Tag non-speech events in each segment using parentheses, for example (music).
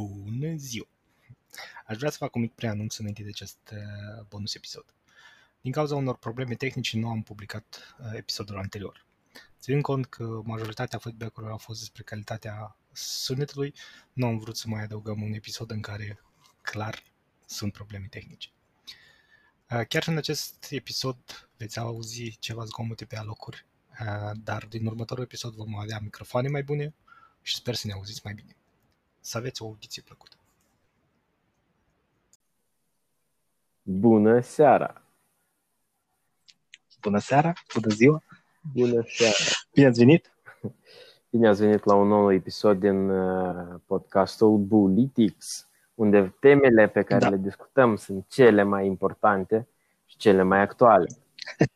Bună ziua! Aș vrea să fac un mic preanunț înainte de acest uh, bonus episod. Din cauza unor probleme tehnice nu am publicat uh, episodul anterior. Ținând cont că majoritatea feedback-urilor au fost despre calitatea sunetului, nu am vrut să mai adăugăm un episod în care clar sunt probleme tehnice. Uh, chiar în acest episod veți auzi ceva zgomote pe alocuri, dar din următorul episod vom avea microfoane mai bune și sper să ne auziți mai bine. Să aveți o audiție plăcută. Bună seara! Bună seara, bună ziua! Bună seara! Bine ați venit! Bine ați venit la un nou episod din uh, podcastul Bulitics, unde temele pe care da. le discutăm sunt cele mai importante și cele mai actuale. (laughs)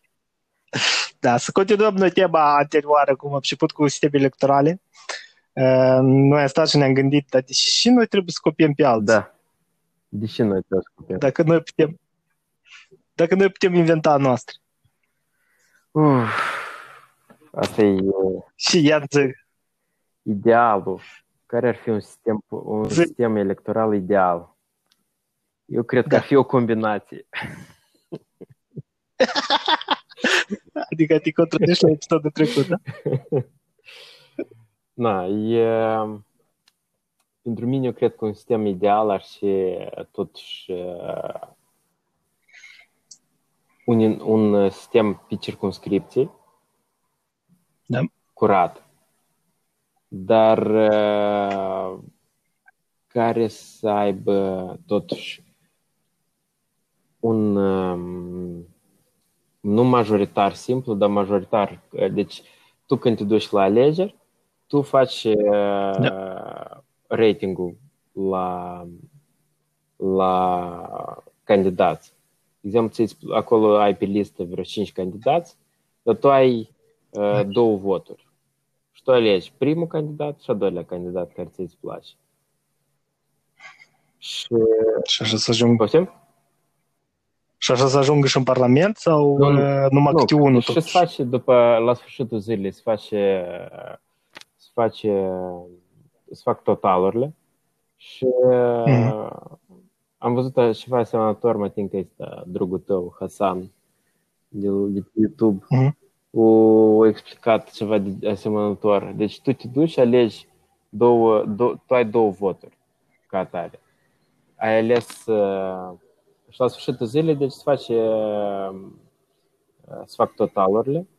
Da, să continuăm noi tema anterioară, cum am început cu sistemele electorale. Uh, noi am stat și ne-am gândit, dar deși noi trebuie să copiem pe alții? Da. Deși noi trebuie să copiem? Dacă noi putem, dacă noi putem inventa a noastră. Uf, asta e... Și iată... Idealul. Care ar fi un sistem, un sistem electoral ideal? Eu cred da. că ar fi o combinație. (laughs) adică te contradești la episodul trecut, da? (laughs) Na, e, pentru mine, eu cred că un sistem ideal ar fi totuși un, un sistem pe circunscripții da. curat, dar care să aibă totuși un nu majoritar simplu, dar majoritar. Deci, tu când te duci la alegeri, tu faci uh, da. ratingul la, la candidați. De exemplu, acolo ai pe listă vreo 5 candidați, dar tu ai uh, două voturi. Și tu alegi primul candidat și a doilea candidat care ți-ți place. Și, și așa să ajung... Poftim? Și așa să ajungă și în Parlament sau nu, uh, numai nu, câte unul? Și se face după, la sfârșitul zilei, se face face, să fac totalurile și mm-hmm. am văzut ceva asemănător, mă tin că este drugul tău, Hasan, de, de YouTube, mm-hmm. o explicat ceva de asemănător. Deci tu te duci și alegi două, două, tu ai două voturi ca atare. Ai ales uh, și la sfârșitul zilei, deci se face uh, să fac totalurile și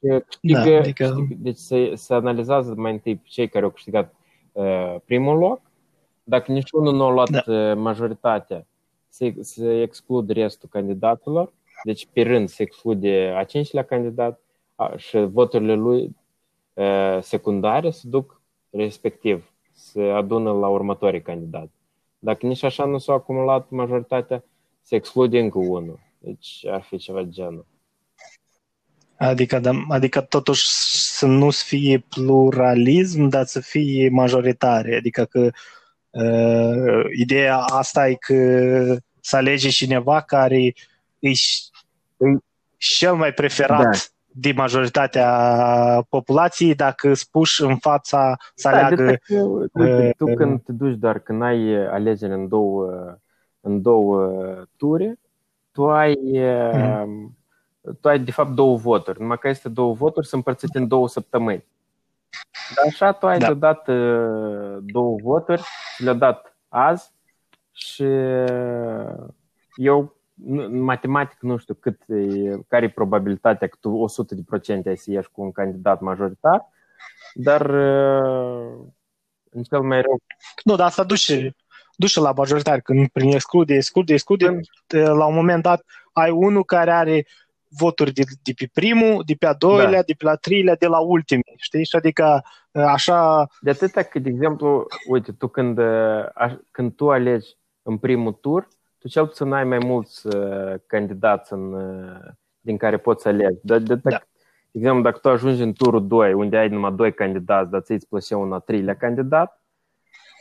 câștigă, da, adică... câștigă, deci se, se analizează mai întâi cei care au câștigat uh, primul loc. Dacă niciunul nu a luat da. Uh, majoritatea, se, se exclud restul candidatelor. Deci pe rând se exclude a cincilea candidat a, și voturile lui uh, secundare se duc respectiv, se adună la următorii candidați. Dacă nici așa nu s-a acumulat majoritatea, se exclude încă unul. Deci ar fi ceva genul. Adică, da, adică totuși să nu fie pluralism, dar să fie majoritare. Adică că uh, ideea asta e că să alege cineva care e, e cel mai preferat da. de majoritatea populației dacă spuși în fața să da, aleagă... Că, uite, tu uh, când te duci doar când ai alegeri în două, în două ture, tu ai... Uh-huh tu ai de fapt două voturi, numai că este două voturi sunt împărțite în două săptămâni. Dar așa tu ai da. dat uh, două voturi, le-a dat azi și uh, eu matematic nu știu cât care e probabilitatea că tu 100% ai să ieși cu un candidat majoritar, dar uh, în cel mai rău... Nu, dar asta duce, duce la majoritar, când prin exclude, exclude, exclude, la un moment dat ai unul care are voturi de, de pe primul, de pe a doilea, da. de pe la treilea, de la ultimii, știi? Și adică așa... De atâta că, de exemplu, uite, tu când, a, când tu alegi în primul tur, tu cel puțin ai mai mulți uh, candidați în, uh, din care poți să alegi. De, de, da. de exemplu, dacă tu ajungi în turul 2, unde ai numai doi candidați, dar ți-ți plăcea un a treilea candidat,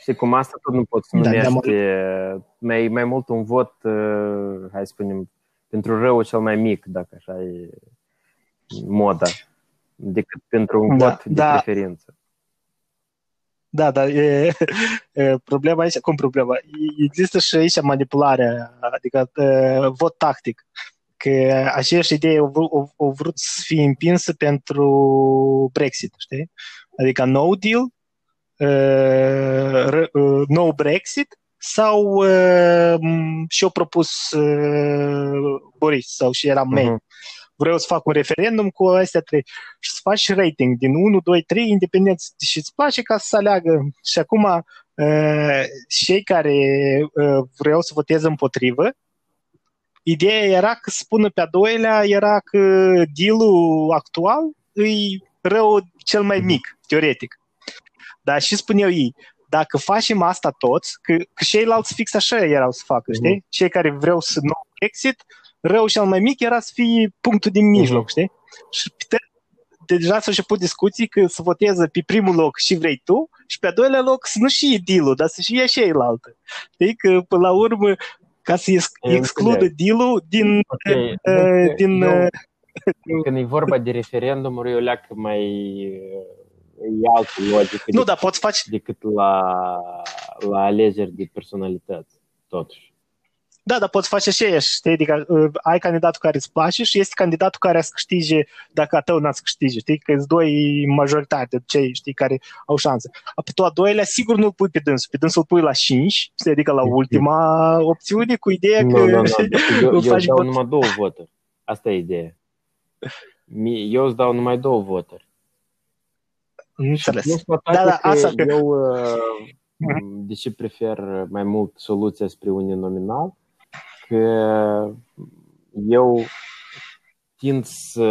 și cum asta tot nu poți să da, numești da, mai, mai mult un vot, uh, hai să spunem, pentru rău cel mai mic, dacă așa e moda, decât pentru un da, vot de da. preferință. Da, dar e, e, problema aici, cum problema? Există și aici manipularea, adică e, vot tactic. Că aceeași idee au, au, au vrut să fie împinsă pentru Brexit, știi? Adică no deal, e, no Brexit sau uh, și-au propus uh, Boris sau și era May. Uh-huh. Vreau să fac un referendum cu astea trei și să faci rating din 1, 2, 3 independent și îți place ca să aleagă. Și acum uh, cei care uh, vreau să voteze împotrivă, ideea era că spună pe a doilea era că deal actual e rău cel mai mic, teoretic. Dar și spuneau ei, dacă facem asta toți, că, că ceilalți fix așa erau să facă, știi? Uh-huh. Cei care vreau să nu exit, rău cel mai mic era să fie punctul din mijloc, uh-huh. știi? Și pe deja s-au început discuții că să voteze pe primul loc și vrei tu și pe a doilea loc să nu și deal dar să fie ceilaltă. Știi? Că până la urmă ca să excludă deal din... Okay. Uh, din eu, uh, când e vorba de referendumuri, eu leac mai e altă logică nu, dar poți face... decât la, la alegeri de personalități, totuși. Da, dar poți face aceeași, știi? Adică uh, ai candidatul care îți place și este candidatul care să câștige dacă a tău n-ați câștige, știi? Că sunt doi majoritate, cei, știi, care au șanse. Pe tu a doilea, sigur nu-l pui pe dânsul. Pe dânsul îl pui la 5, știi? Adică la ultima opțiune cu ideea că... Nu, nu, nu. (laughs) Eu, eu îți dau numai două voturi. Asta e ideea. Eu îți dau numai două voturi. Înțeles. Da, da, asta că... Eu uh, (laughs) de ce prefer mai mult soluția spre uninominal? Că eu tind să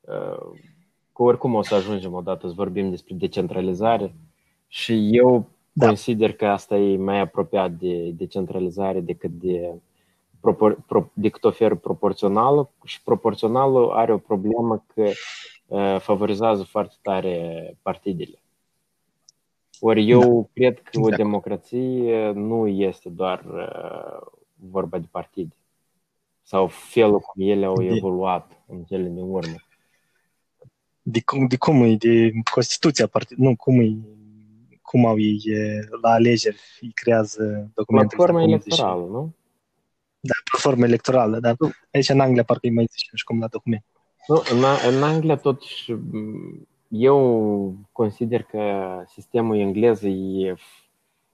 uh, că oricum o să ajungem odată să vorbim despre decentralizare și eu da. consider că asta e mai apropiat de decentralizare decât de propor, pro, decât oferă proporțională și proporționalul are o problemă că favorizează foarte tare partidele. Ori eu da. cred că exact. o democrație nu este doar vorba de partide sau felul cum ele au evoluat în cele din urmă. De cum, de cum e, de Constituția partidului, nu, cum e, cum au ei la alegeri, îi creează documente. Platforma electorală, nu? Da, platforma electorală, dar aici în Anglia parcă e mai zice și cum la documente. Nu, în, în Anglia totuși eu consider că sistemul englez e,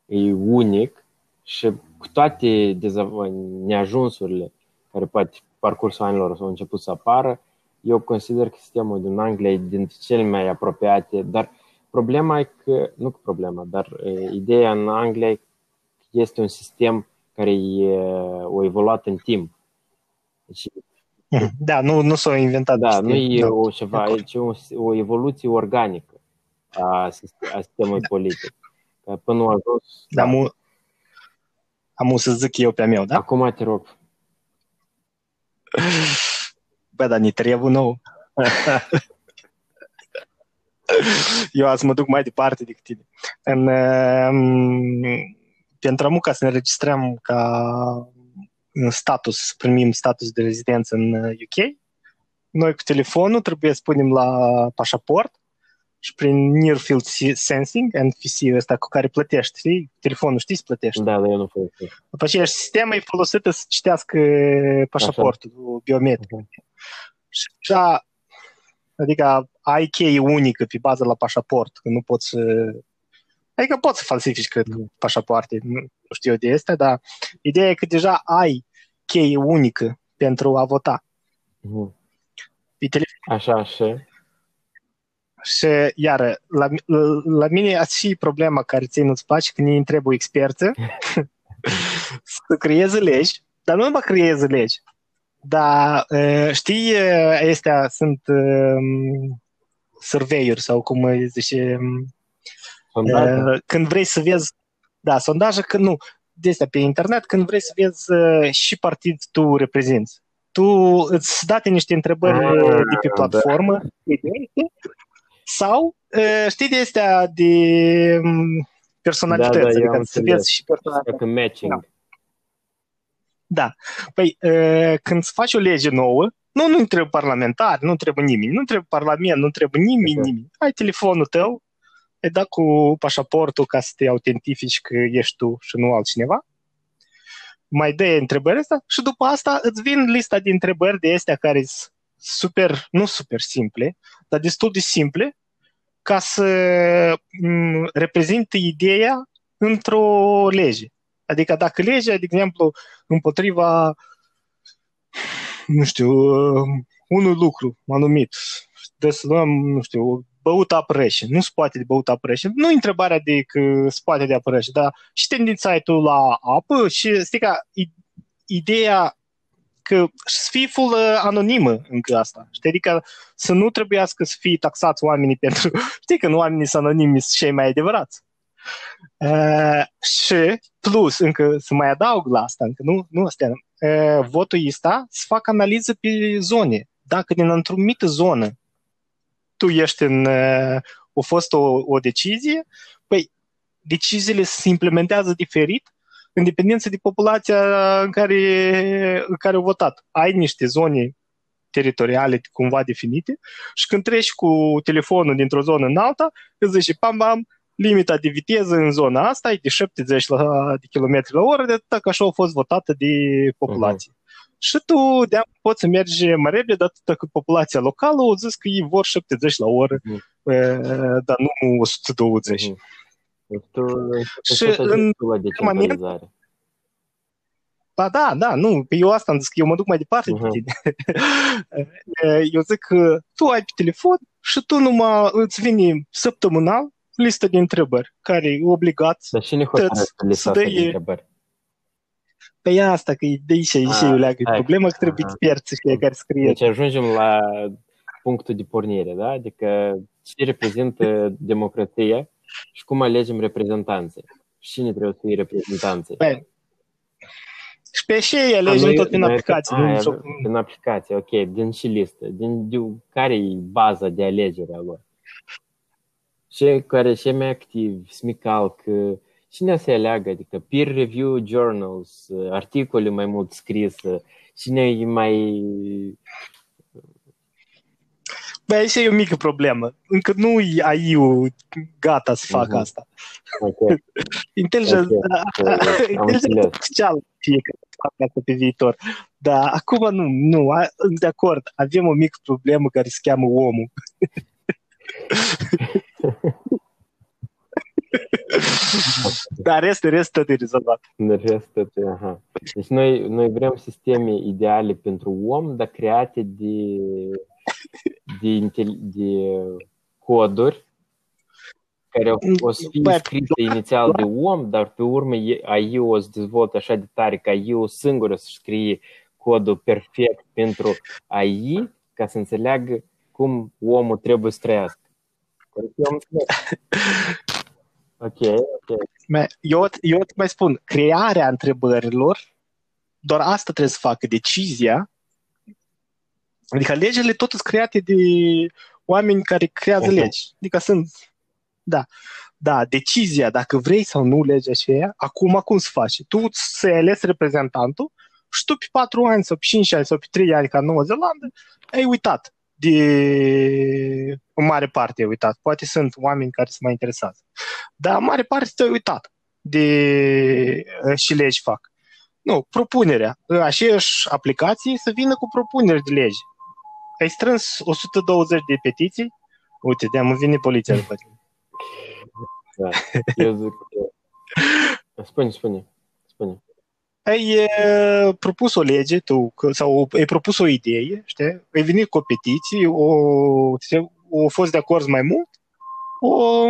e unic și cu toate neajunsurile care poate parcursul anilor s-au început să apară, eu consider că sistemul din Anglia e dintre cele mai apropiate, dar problema e că, nu cu problema, dar e, ideea în Anglia este un sistem care e, o evoluat în timp. Deci (laughs) Da, nu, nu s-a inventat. Da, nu e da. o ceva, ci o, o evoluție organică a, sistemului politic. Până a ajuns... Da, da. Am, am să zic eu pe meu, da? Acum te rog. (laughs) Bă, dar ne trebuie nou. (laughs) eu azi mă duc mai departe decât tine. În, um, pentru ca să ne registrăm ca status, primim status de rezidență în UK. Uh, Noi cu telefonul trebuie să punem la pașaport și prin Near Field Sensing, NFC ăsta cu care plătești, știi? Telefonul știi să plătești. Da, da, eu nu folosesc. După aceea sistemul e folosită să citească pașaportul Așa. biometric. Uh-huh. Și așa, adică ai cheie unică pe bază la pașaport, că nu poți Adică poți să falsifici, cred, mm. pașapoarte, nu știu eu de este, dar ideea e că deja ai cheie unică pentru a vota. Mm. Pe telefon. Așa, așa. Și, iară, la, la mine ați și problema care ți nu-ți place, că ne trebuie experță (laughs) să creeze legi, dar nu numai creeze legi, dar știi, astea sunt um, surveyuri sau cum zice, Sondaje. Când vrei să vezi, da, sondaje, când nu, de pe internet, când vrei să vezi și partid tu reprezinți. Tu îți date niște întrebări ah, de pe platformă, da. sau știi de astea de personalități, da, da, adică să vezi și personalități. matching. Da. Da. Păi, când îți faci o lege nouă, nu, nu trebuie parlamentar, nu trebuie nimeni, nu trebuie parlament, nu trebuie nimeni, nimeni. Ai telefonul tău, ai dat cu pașaportul ca să te autentifici că ești tu și nu altcineva, mai dai întrebări asta și după asta îți vin lista de întrebări de astea care sunt super, nu super simple, dar destul de simple, ca să reprezinte ideea într-o lege. Adică dacă legea, de exemplu, împotriva, nu știu, unui lucru anumit, de să luăm, nu știu, băut apă rece, nu se poate de băut apă rece. Nu întrebarea de că se poate de apă rece, dar și tendința ai tu la apă și știi ca ideea că să fie full uh, anonimă încă asta. Știi? Adică să nu trebuiască să fie taxați oamenii (laughs) pentru... Știi că nu oamenii sunt anonimi sunt cei mai adevărați. Uh, și plus, încă să mai adaug la asta, încă nu, nu astea, uh, votul ăsta să fac analiză pe zone. Dacă din într-o mică zonă tu ești în... Uh, a fost o, o decizie, păi deciziile se implementează diferit în dependență de populația în care, în care au votat. Ai niște zone teritoriale cumva definite și când treci cu telefonul dintr-o zonă în alta, îți zice, pam, pam, limita de viteză în zona asta e de 70 la, de km la oră, de atât că așa a fost votată de populație. Uh-huh. Și tu de poți să mergi mai repede, de atât că populația locală o zis că ei vor 70 la oră, uh-huh. dar nu 120. Uh-huh. Tu, și în decentralizare. Ba da, da, nu, eu asta am zis că eu mă duc mai departe uh-huh. de tine. (laughs) eu zic că tu ai pe telefon și tu numai îți vine săptămânal listă de întrebări care e obligat Dar cine hotărăște lista de întrebări? Pe păi asta, că de aici, aici e leagă problema, că trebuie experți care scrie. Deci ajungem la punctul de pornire, da? Adică ce reprezintă democrația și cum alegem reprezentanții? Cine trebuie să fie reprezentanții? Păi, și pe și ei alegem tot prin aplicație. A, nu, prin aplicație, ok. Din ce listă? Din, din care e baza de alegere a lor? Și care și mai activ, smical, că cine se aleagă? Adică peer review journals, articole mai mult scrise, cine e mai Băi, aici e o mică problemă. Încă nu e AI-ul gata să facă uh-huh. asta. Okay. (laughs) inteligența okay. (laughs) inteligența artificială fie că facă asta pe viitor. Dar acum nu, nu, de acord, avem o mică problemă care se cheamă omul. (laughs) (laughs) Dar restul, restul tot e rezolvat. Restul tot e, aha. Deci noi, noi vrem sisteme ideale pentru om, dar create de de, de coduri care o să fie scrise inițial de om, dar pe urmă AI o să dezvolte așa de tare ca eu singur să scrie codul perfect pentru AI ca să înțeleagă cum omul trebuie să trăiască. (laughs) Ok, ok. Eu, eu îți mai spun, crearea întrebărilor, doar asta trebuie să facă. Decizia Adică legile tot sunt create de oameni care creează uh-huh. legi. Adică sunt, da, da, decizia dacă vrei sau nu legea aceea, acum cum se face? Tu să ales reprezentantul și tu pe 4 ani sau pe 5 ani sau pe 3 ani ca în Noua Zeelandă ai uitat de în mare parte ai uitat. Poate sunt oameni care se mai interesează. Dar în mare parte te-ai uitat de și legi fac. Nu, propunerea. Aceeași aplicații să vină cu propuneri de legi ai strâns 120 de petiții, uite, de-am vine poliția după tine. Da, eu zic că... Spune, spune, spune. Ai uh, propus o lege tu, sau ai propus o idee, știi? Ai venit cu o petiție, o, o fost de acord mai mult, o,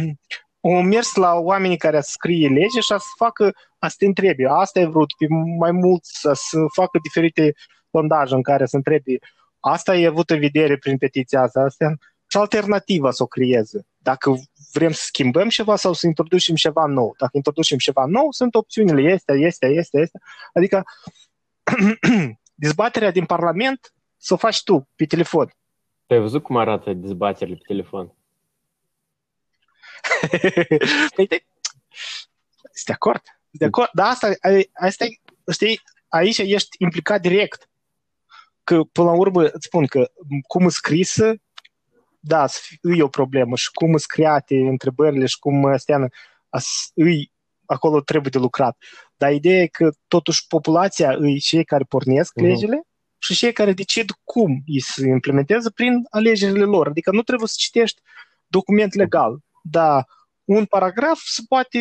(clears throat) o mers la oamenii care scrie lege și a să facă, a să te întrebi, asta ai vrut, pe mai mult, să, să facă diferite sondaje în care să întrebi Asta e avut în vedere prin petiția asta. asta și alternativa să o creeze. Dacă vrem să schimbăm ceva sau să introducem ceva nou. Dacă introducem ceva nou, sunt opțiunile este, este, este, este. Adică (clears throat) dezbaterea din Parlament să o faci tu pe telefon. Ai văzut cum arată dezbaterile pe telefon? (laughs) păi de... de acord. De acord. Dar asta, asta, știi, aici ești implicat direct că, până la urmă, îți spun că cum e scrisă, da, e o problemă și cum îți create întrebările și cum stea îi acolo trebuie de lucrat. Dar ideea e că totuși populația îi cei care pornesc uh-huh. legile și cei care decid cum îi se implementează prin alegerile lor. Adică nu trebuie să citești document legal, dar un paragraf se poate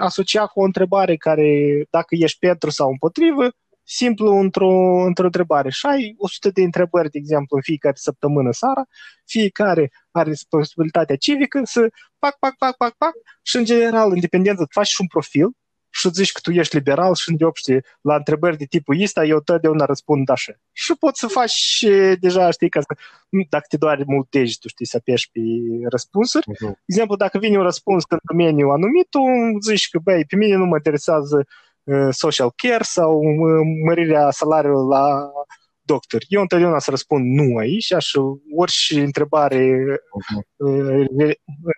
asocia cu o întrebare care, dacă ești pentru sau împotrivă, simplu într-o, într-o întrebare. Și ai 100 de întrebări, de exemplu, în fiecare săptămână seara, fiecare are responsabilitatea civică să pac, pac, pac, pac, pac și, în general, independent, îți faci și un profil și zici că tu ești liberal și îndeopște la întrebări de tipul ăsta, eu totdeauna răspund așa. Și poți să faci deja, știi, ca să, dacă te doare mult tu știi, să apeși pe răspunsuri. Uh-huh. De exemplu, dacă vine un răspuns în domeniul anumit, tu zici că, băi, pe mine nu mă interesează uh, social care sau uh, mărirea salariului la doctor. Eu întotdeauna să răspund nu aici, și orice întrebare uh-huh. în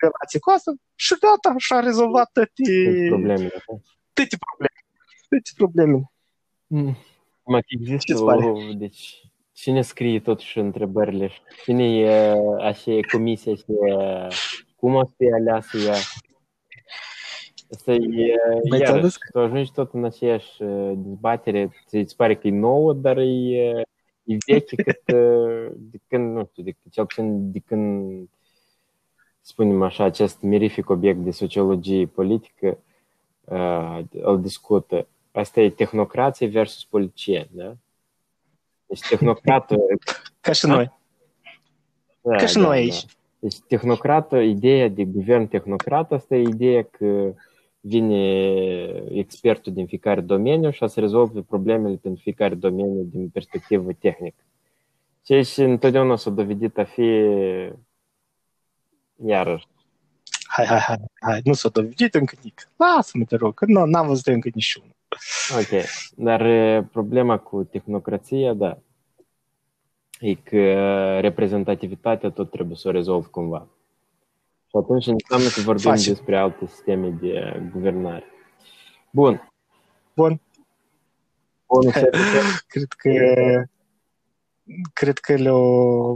relație cu asta și gata, și-a rezolvat toate problemele. Toate probleme. Toate probleme. Mm. Mai există o, deci, cine scrie totuși întrebările? Cine e așa e comisia și cum o să fie aleasă ea? Asta e, iarăși, tu ajungi tot în aceeași dezbatere, ți pare că e nouă, dar e e veche (laughs) cât de când, nu știu, de, cel puțin de când, spunem așa, acest mirific obiect de sociologie politică uh, îl discută. Asta e tehnocrație versus politicieni, da? Deci tehnocratul... (laughs) Ca și noi. Da, Ca și da, noi aici. Da. Deci tehnocratul, ideea de guvern tehnocrat, asta e ideea că vine expertul din fiecare domeniu și a să rezolve problemele pentru fiecare domeniu din perspectivă tehnică. Ceea ce întotdeauna s-a dovedit a fi iarăși. Hai, hai, hai, hai, nu s-a dovedit încă nic. Lasă-mă, te rog, că nu, n-am văzut încă niciunul. Ok, dar problema cu tehnocrația, da, e că reprezentativitatea tot trebuie să o rezolv cumva. Și atunci înseamnă că vorbim Facem. despre alte sisteme de guvernare. Bun. Bun. Bun cred că cred că le-o,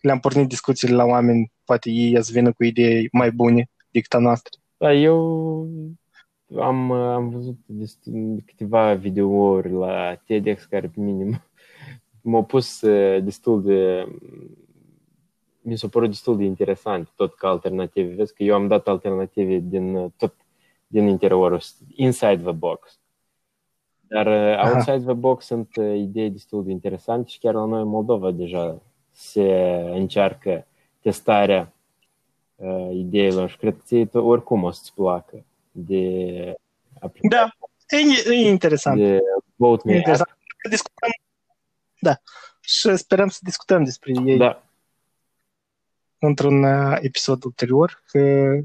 le-am pornit discuțiile la oameni, poate ei să vină cu idei mai bune decât a noastră. Da, eu am, am văzut destul, câteva videouri la TEDx care pe mine m-au pus uh, destul de mi s-a părut destul de interesant tot ca alternative. Vezi că eu am dat alternative din tot din interiorul, inside the box. Dar uh, Aha. outside the box sunt uh, idei destul de interesante și chiar la noi în Moldova deja se încearcă testarea uh, ideilor și cred că ție oricum o să-ți placă de Da, e, e interesant. De vote e interesant. Discutăm, da, și sperăm să discutăm despre ei. Da, într-un uh, episod ulterior, că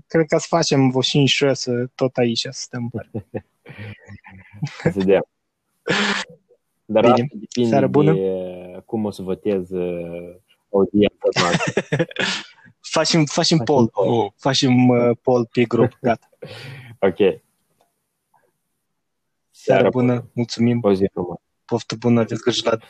cred că să facem vă și să tot aici să stăm. să vedem. Dar Bine. asta depinde Seară bună. de cum o să votez uh, audiența noastră. facem, facem poll. Poll. Oh, facem uh, poll pe grup. Gata. (laughs) ok. Seară, Seară bună. bună. Mulțumim. O zi frumoasă. Poftă bună, desgăjlat.